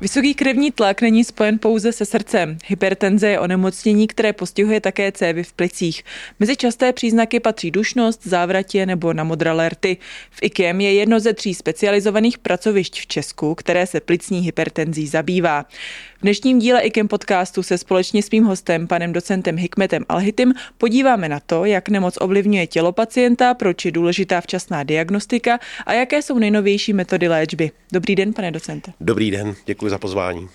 Vysoký krevní tlak není spojen pouze se srdcem. Hypertenze je onemocnění, které postihuje také cévy v plicích. Mezi časté příznaky patří dušnost, závratě nebo namodralé rty. V IKEM je jedno ze tří specializovaných pracovišť v Česku, které se plicní hypertenzí zabývá. V dnešním díle IKEM podcastu se společně s mým hostem, panem docentem Hikmetem Alhitim, podíváme na to, jak nemoc ovlivňuje tělo pacienta, proč je důležitá včasná diagnostika a jaké jsou nejnovější metody léčby. Dobrý den, pane docente. Dobrý den, děkuji za pozvání.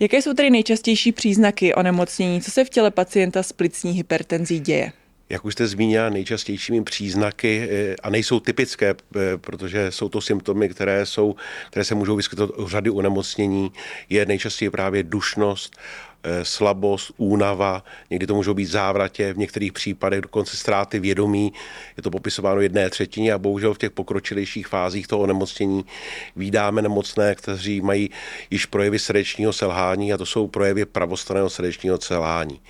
Jaké jsou tedy nejčastější příznaky onemocnění? Co se v těle pacienta s plicní hypertenzí děje? Jak už jste zmínila, nejčastějšími příznaky, eh, a nejsou typické, eh, protože jsou to symptomy, které, jsou, které se můžou vyskytovat u řady onemocnění, je nejčastěji právě dušnost, slabost, únava, někdy to můžou být závratě, v některých případech dokonce ztráty vědomí. Je to popisováno jedné třetině a bohužel v těch pokročilejších fázích toho onemocnění výdáme nemocné, kteří mají již projevy srdečního selhání a to jsou projevy pravostraného srdečního selhání.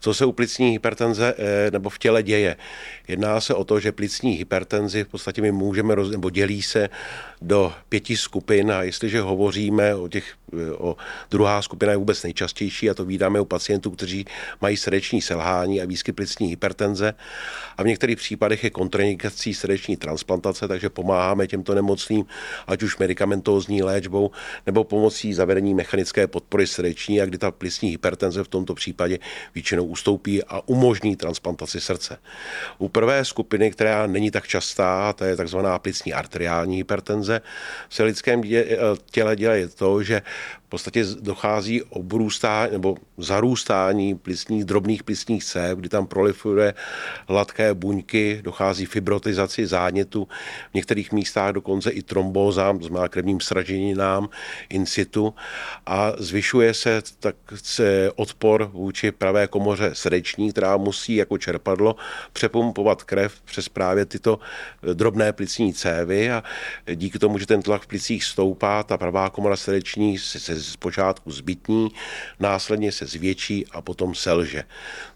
Co se u plicní hypertenze eh, nebo v těle děje? Jedná se o to, že plicní hypertenzi v podstatě my můžeme, roz, nebo dělí se do pěti skupin a jestliže hovoříme o těch, o druhá skupina je vůbec nejčastější a to vídáme u pacientů, kteří mají srdeční selhání a výskyt plicní hypertenze a v některých případech je kontraindikací srdeční transplantace, takže pomáháme těmto nemocným, ať už medicamentózní léčbou nebo pomocí zavedení mechanické podpory srdeční, a kdy ta plicní hypertenze v tomto případě většinou ustoupí a umožní transplantaci srdce. U prvé skupiny, která není tak častá, to je takzvaná plicní arteriální hypertenze, se lidském těle děje to, že podstatě dochází obrůstání nebo zarůstání plicních, drobných plicních cév, kdy tam proliferuje hladké buňky, dochází fibrotizaci zánětu, v některých místách dokonce i trombózám, znamená krevním sraženinám in situ. A zvyšuje se tak se odpor vůči pravé komoře srdeční, která musí jako čerpadlo přepumpovat krev přes právě tyto drobné plicní cévy. A díky tomu, že ten tlak v plicích stoupá, ta pravá komora srdeční se zpočátku zbytní, následně se zvětší a potom selže.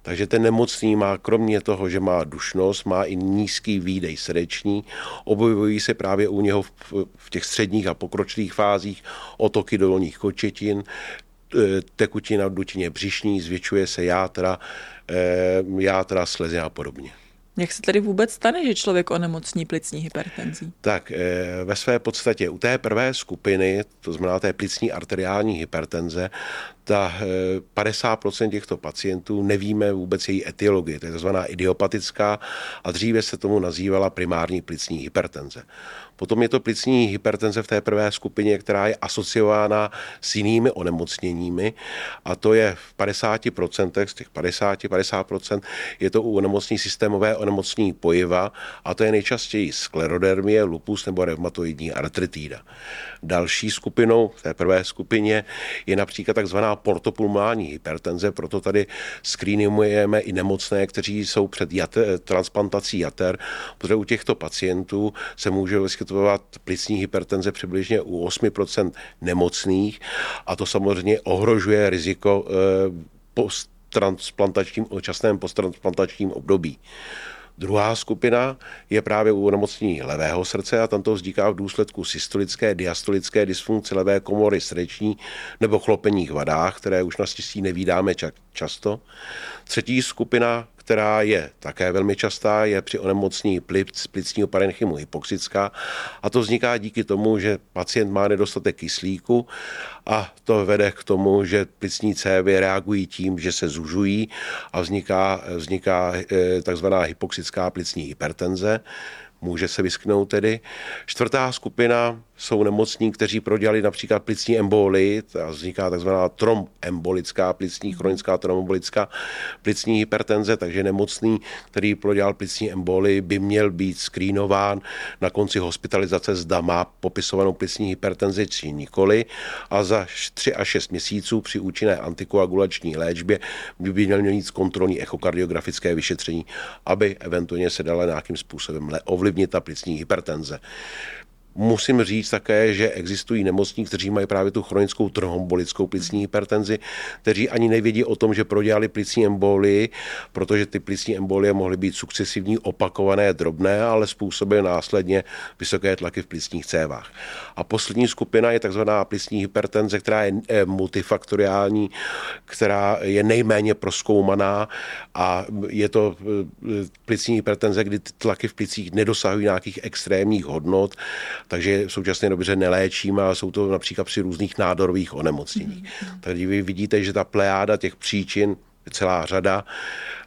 Takže ten nemocný má kromě toho, že má dušnost, má i nízký výdej srdeční, objevují se právě u něho v, v těch středních a pokročilých fázích otoky dolních kočetin, e, tekutina v dutině břišní, zvětšuje se játra, e, játra, slezy a podobně. Jak se tedy vůbec stane, že člověk onemocní plicní hypertenzí? Tak eh, ve své podstatě u té prvé skupiny, to znamená té plicní arteriální hypertenze, ta 50% eh, těchto pacientů nevíme vůbec její etiologii, to je tzv. idiopatická a dříve se tomu nazývala primární plicní hypertenze. Potom je to plicní hypertenze v té prvé skupině, která je asociována s jinými onemocněními a to je v 50% z těch 50-50% je to u onemocnění systémové onemocnění pojiva a to je nejčastěji sklerodermie, lupus nebo reumatoidní artritída. Další skupinou v té prvé skupině je například takzvaná portopulmální hypertenze, proto tady screenujeme i nemocné, kteří jsou před jater, transplantací jater, protože u těchto pacientů se může vyskytovat plicní hypertenze přibližně u 8% nemocných a to samozřejmě ohrožuje riziko eh, post transplantačním, časném posttransplantačním období. Druhá skupina je právě u onemocnění levého srdce a tam to vzniká v důsledku systolické, diastolické dysfunkce levé komory srdeční nebo chlopeních vadách, které už naštěstí nevídáme často. Třetí skupina která je také velmi častá, je při onemocnění plic, plicního parenchymu hypoxická. A to vzniká díky tomu, že pacient má nedostatek kyslíku a to vede k tomu, že plicní cévy reagují tím, že se zužují a vzniká, vzniká eh, takzvaná hypoxická plicní hypertenze může se vysknout tedy. Čtvrtá skupina jsou nemocní, kteří prodělali například plicní embolii, a vzniká takzvaná tromembolická plicní, chronická tromembolická plicní hypertenze, takže nemocný, který prodělal plicní embolii, by měl být skrýnován na konci hospitalizace, zda má popisovanou plicní hypertenzi či nikoli a za 3 až 6 měsíců při účinné antikoagulační léčbě by měl mít kontrolní echokardiografické vyšetření, aby eventuálně se dala nějakým způsobem ovlivnit ta plicní hypertenze. Musím říct také, že existují nemocní, kteří mají právě tu chronickou trombolickou plicní hypertenzi, kteří ani nevědí o tom, že prodělali plicní embolii, protože ty plicní embolie mohly být sukcesivní, opakované, drobné, ale způsobily následně vysoké tlaky v plicních cévách. A poslední skupina je takzvaná plicní hypertenze, která je eh, multifaktoriální, která je nejméně proskoumaná a je to eh, plicní hypertenze, kdy tlaky v plicích nedosahují nějakých extrémních hodnot, takže v současné době neléčíme, ale jsou to například při různých nádorových onemocněních. Mm-hmm. Takže vy vidíte, že ta plejáda těch příčin celá řada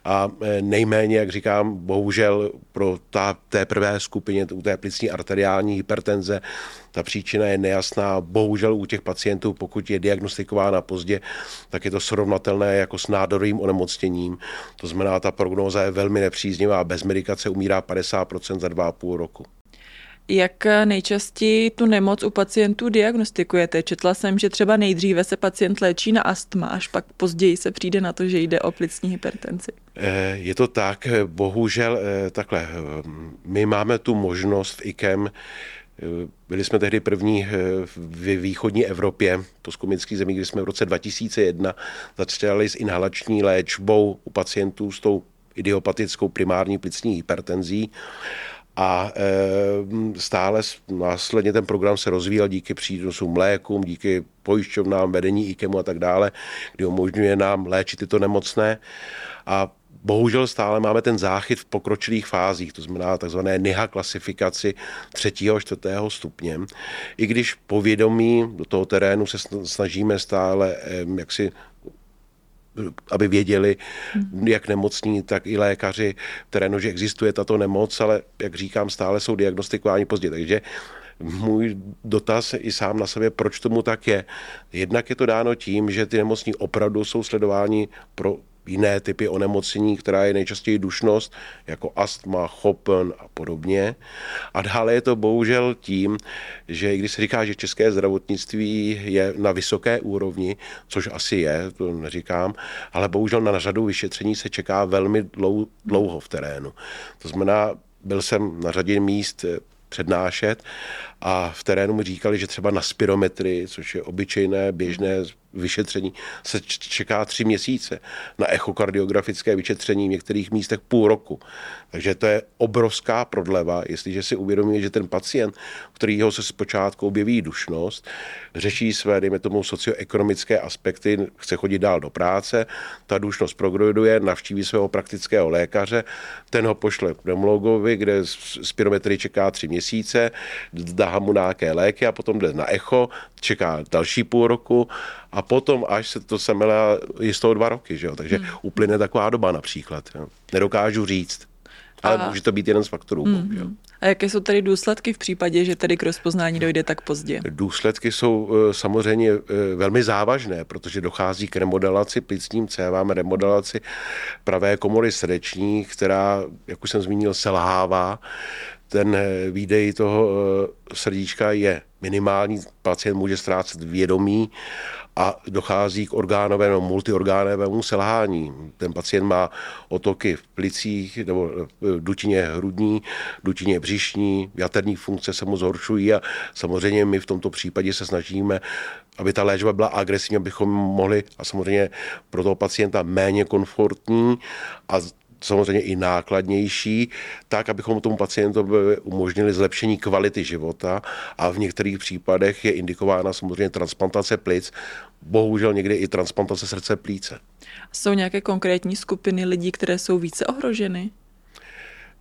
a e, nejméně, jak říkám, bohužel pro ta, té prvé skupině, u té plicní arteriální hypertenze, ta příčina je nejasná. Bohužel u těch pacientů, pokud je diagnostikována pozdě, tak je to srovnatelné jako s nádorovým onemocněním. To znamená, ta prognóza je velmi nepříznivá. Bez medikace umírá 50% za 2,5 roku. Jak nejčastěji tu nemoc u pacientů diagnostikujete? Četla jsem, že třeba nejdříve se pacient léčí na astma, až pak později se přijde na to, že jde o plicní hypertenzi. Eh, je to tak, bohužel eh, takhle. My máme tu možnost IKEM eh, byli jsme tehdy první v východní Evropě, postkomických zemí, kdy jsme v roce 2001 začali s inhalační léčbou u pacientů s tou idiopatickou primární plicní hypertenzí a e, stále následně ten program se rozvíjel díky přínosu mlékům, díky pojišťovnám, vedení IKEMu a tak dále, kdy umožňuje nám léčit tyto nemocné. A bohužel stále máme ten záchyt v pokročilých fázích, to znamená takzvané NIHA klasifikaci třetího, čtvrtého stupně. I když povědomí do toho terénu se snažíme stále jaksi aby věděli, jak nemocní, tak i lékaři v terénu, že existuje tato nemoc, ale jak říkám, stále jsou diagnostikováni pozdě. Takže můj dotaz i sám na sebe, proč tomu tak je. Jednak je to dáno tím, že ty nemocní opravdu jsou sledováni pro jiné typy onemocnění, která je nejčastěji dušnost, jako astma, chopen a podobně. A dále je to bohužel tím, že i když se říká, že české zdravotnictví je na vysoké úrovni, což asi je, to neříkám, ale bohužel na řadu vyšetření se čeká velmi dlouho v terénu. To znamená, byl jsem na řadě míst přednášet a v terénu mi říkali, že třeba na spirometry, což je obyčejné, běžné vyšetření, se čeká tři měsíce. Na echokardiografické vyšetření v některých místech půl roku. Takže to je obrovská prodleva, jestliže si uvědomíme, že ten pacient, kterýho se zpočátku objeví dušnost, řeší své, dejme tomu, socioekonomické aspekty, chce chodit dál do práce, ta dušnost progreduje, navštíví svého praktického lékaře, ten ho pošle pneumologovi, kde spirometry čeká tři měsíce, dá mu nějaké léky a potom jde na echo, čeká další půl roku a potom, až se to semele, je z toho dva roky, že jo? takže hmm. uplyne taková doba například. Jo? Nedokážu říct, ale a... může to být jeden z faktorů. Hmm. Jo? A jaké jsou tady důsledky v případě, že tady k rozpoznání dojde tak pozdě? Důsledky jsou eh, samozřejmě eh, velmi závažné, protože dochází k remodelaci plicním cévám, remodelaci pravé komory srdeční, která, jak už jsem zmínil, selhává ten eh, výdej toho srdíčka je minimální, pacient může ztrácet vědomí a dochází k orgánovému, multiorgánovému selhání. Ten pacient má otoky v plicích nebo v dutině hrudní, dutině břišní, jaterní funkce se mu zhoršují a samozřejmě my v tomto případě se snažíme aby ta léčba byla agresivní, abychom mohli a samozřejmě pro toho pacienta méně komfortní a samozřejmě i nákladnější, tak, abychom tomu pacientovi umožnili zlepšení kvality života a v některých případech je indikována samozřejmě transplantace plic, bohužel někdy i transplantace srdce plíce. Jsou nějaké konkrétní skupiny lidí, které jsou více ohroženy?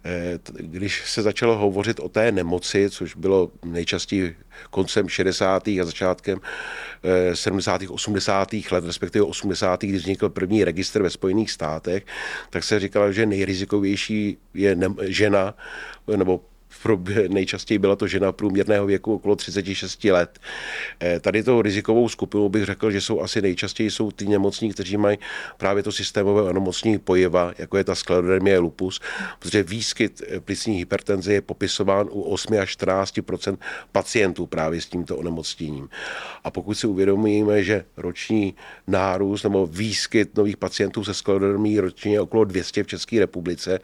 Eh, když se začalo hovořit o té nemoci, což bylo nejčastěji koncem 60. a začátkem 70. Eh, 80. let, respektive 80. kdy vznikl první registr ve Spojených státech, tak se říkalo, že nejrizikovější je žena nebo nejčastěji byla to žena průměrného věku okolo 36 let. Eh, tady tou rizikovou skupinou bych řekl, že jsou asi nejčastěji jsou ty nemocní, kteří mají právě to systémové onemocnění pojeva, jako je ta sklerodermie lupus, protože výskyt eh, plicní hypertenze je popisován u 8 až 14% pacientů právě s tímto onemocněním. A pokud si uvědomíme, že roční nárůst nebo výskyt nových pacientů se sklerodermií ročně je okolo 200 v České republice,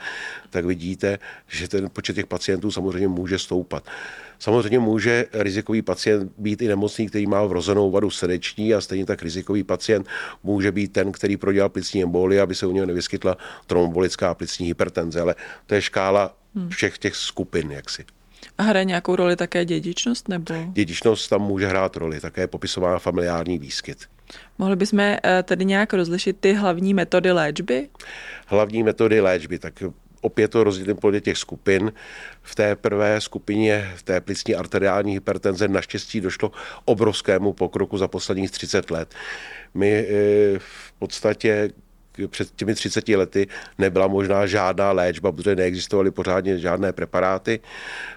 tak vidíte, že ten počet těch pacientů samozřejmě může stoupat. Samozřejmě může rizikový pacient být i nemocný, který má vrozenou vadu srdeční a stejně tak rizikový pacient může být ten, který prodělal plicní emboli, aby se u něho nevyskytla trombolická plicní hypertenze, ale to je škála hmm. všech těch skupin, jaksi. A hraje nějakou roli také dědičnost? Nebo? Dědičnost tam může hrát roli, také popisová familiární výskyt. Mohli bychom eh, tedy nějak rozlišit ty hlavní metody léčby? Hlavní metody léčby, tak opět to rozdělím podle těch skupin. V té prvé skupině, v té plicní arteriální hypertenze, naštěstí došlo obrovskému pokroku za posledních 30 let. My eh, v podstatě před těmi 30 lety nebyla možná žádná léčba, protože neexistovaly pořádně žádné preparáty.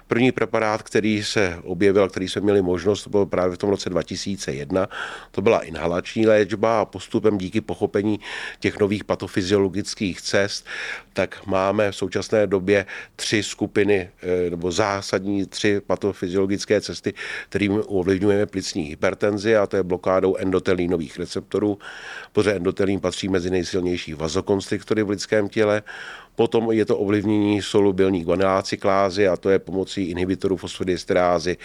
První preparát, který se objevil, který jsme měli možnost, to byl právě v tom roce 2001. To byla inhalační léčba a postupem díky pochopení těch nových patofyziologických cest, tak máme v současné době tři skupiny eh, nebo zásadní tři patofyziologické cesty, kterým ovlivňujeme plicní hypertenzi a to je blokádou endotelínových receptorů, protože endotelín patří mezi nejsilnější vazokonstriktory v lidském těle. Potom je to ovlivnění solubilní guanylácyklázy a to je pomocí inhibitorů fosfodiestyrázy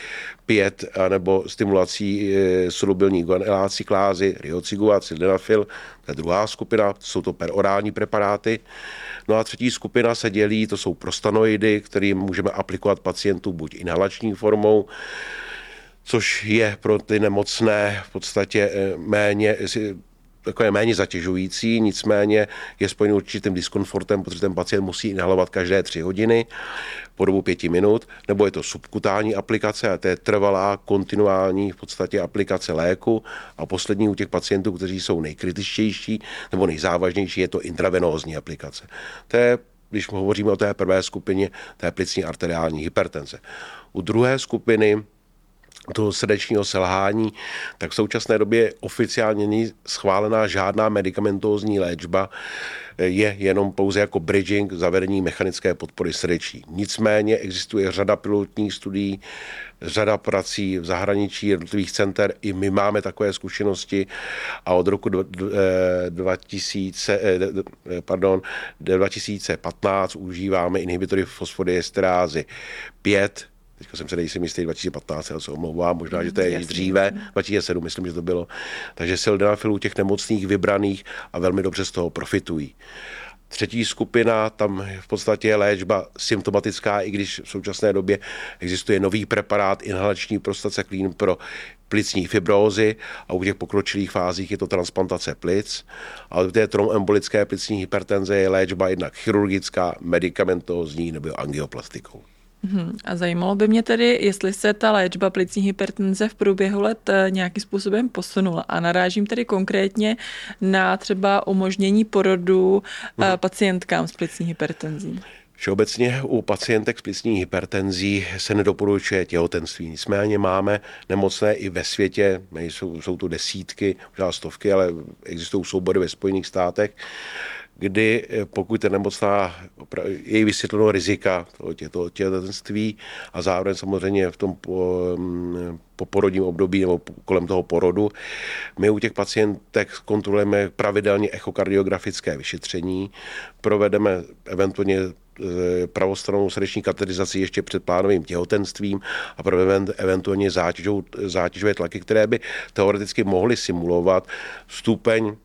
5 nebo stimulací e, solubilní guanylácyklázy, riocigu a sildenafil. To je druhá skupina, jsou to perorální preparáty. No a třetí skupina se dělí, to jsou prostanoidy, které můžeme aplikovat pacientům buď inhalační formou, což je pro ty nemocné v podstatě e, méně takové méně zatěžující, nicméně je spojený určitým diskomfortem, protože ten pacient musí inhalovat každé tři hodiny po dobu pěti minut, nebo je to subkutální aplikace, a to je trvalá, kontinuální v podstatě aplikace léku. A poslední u těch pacientů, kteří jsou nejkritičtější nebo nejzávažnější, je to intravenózní aplikace. To je když hovoříme o té prvé skupině, té plicní arteriální hypertenze. U druhé skupiny toho srdečního selhání, tak v současné době oficiálně není schválená žádná medicamentózní léčba, je jenom pouze jako bridging zavedení mechanické podpory srdeční. Nicméně existuje řada pilotních studií, řada prací v zahraničí jednotlivých center. I my máme takové zkušenosti a od roku 2000, eh, eh, pardon, 2015 užíváme inhibitory fosfodiesterázy 5, Teďka jsem se nejsem jistý 2015, ale se omlouvám, možná, že to je Jasný. dříve, 2007, myslím, že to bylo. Takže sildenafilů těch nemocných vybraných a velmi dobře z toho profitují. Třetí skupina, tam v podstatě je léčba symptomatická, i když v současné době existuje nový preparát, inhalační prostaceklín pro plicní fibrózy a u těch pokročilých fázích je to transplantace plic. A u té tromembolické plicní hypertenze je léčba jednak chirurgická, medicamentózní nebo angioplastikou. Mhm. A zajímalo by mě tedy, jestli se ta léčba plicní hypertenze v průběhu let eh, nějakým způsobem posunula. A narážím tedy konkrétně na třeba umožnění porodu hmm. pacientkám s plicní hypertenzí. Všeobecně u pacientek s plicní hypertenzí se nedoporučuje těhotenství. Nicméně máme nemocné i ve světě, jsou, jsou to desítky, možná stovky, ale existují soubory ve Spojených státech, kdy eh, pokud je nemocná, je vysvětleno rizika toho těhotenství a zároveň samozřejmě v tom po, mm, po porodním období nebo kolem toho porodu. My u těch pacientek kontrolujeme pravidelně echokardiografické vyšetření, provedeme eventuálně eh, pravostranou srdeční kateterizaci ještě před plánovým těhotenstvím a provedeme eventuálně zátěžové tlaky, které by teoreticky mohly simulovat stupeň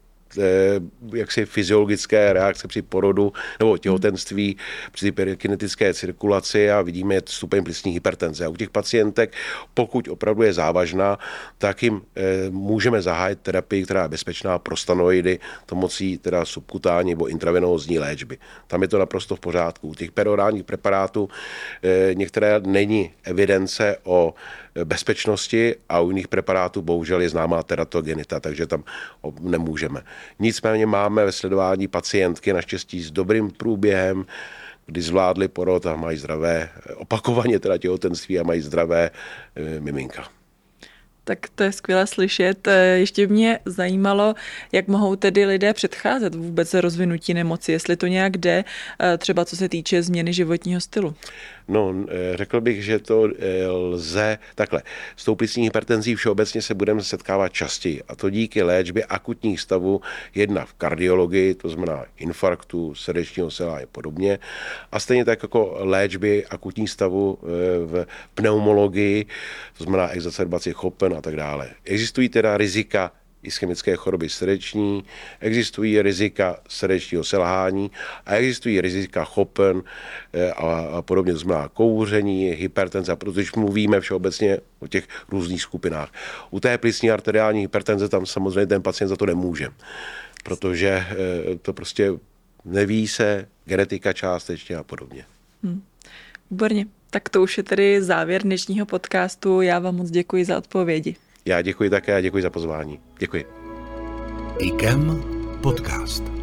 jaksi fyziologické reakce při porodu nebo těhotenství, při perikinetické cirkulaci a vidíme stupeň plicní hypertenze. A u těch pacientek, pokud opravdu je závažná, tak jim eh, můžeme zahájit terapii, která je bezpečná pro stanoidy pomocí teda subkutální nebo intravenózní léčby. Tam je to naprosto v pořádku. U těch perorálních preparátů eh, některé není evidence o bezpečnosti a u jiných preparátů bohužel je známá teratogenita, takže tam nemůžeme. Nicméně máme ve sledování pacientky naštěstí s dobrým průběhem, kdy zvládli porod a mají zdravé, opakovaně teda těhotenství a mají zdravé e, miminka. Tak to je skvěle slyšet. Ještě mě zajímalo, jak mohou tedy lidé předcházet vůbec rozvinutí nemoci, jestli to nějak jde, třeba co se týče změny životního stylu. No, eh, řekl bych, že to eh, lze takhle. S tou plicní hypertenzí všeobecně se budeme setkávat častěji a to díky léčbě akutních stavů, jedna v kardiologii, to znamená infarktu, srdečního sela a podobně, a stejně tak jako léčby akutních stavů eh, v pneumologii, to znamená exacerbaci chopen a tak dále. Existují teda rizika ischemické choroby srdeční, existují rizika srdečního selhání a existují rizika chopen eh, a, podobně, znamená kouření, hypertenze, protože mluvíme všeobecně o těch různých skupinách. U té plicní arteriální hypertenze tam samozřejmě ten pacient za to nemůže, protože eh, to prostě neví se, genetika částečně a podobně. Hmm. Výborně. Tak to už je tedy závěr dnešního podcastu. Já vám moc děkuji za odpovědi. Já děkuji také a děkuji za pozvání. Děkuji. IKEM podcast.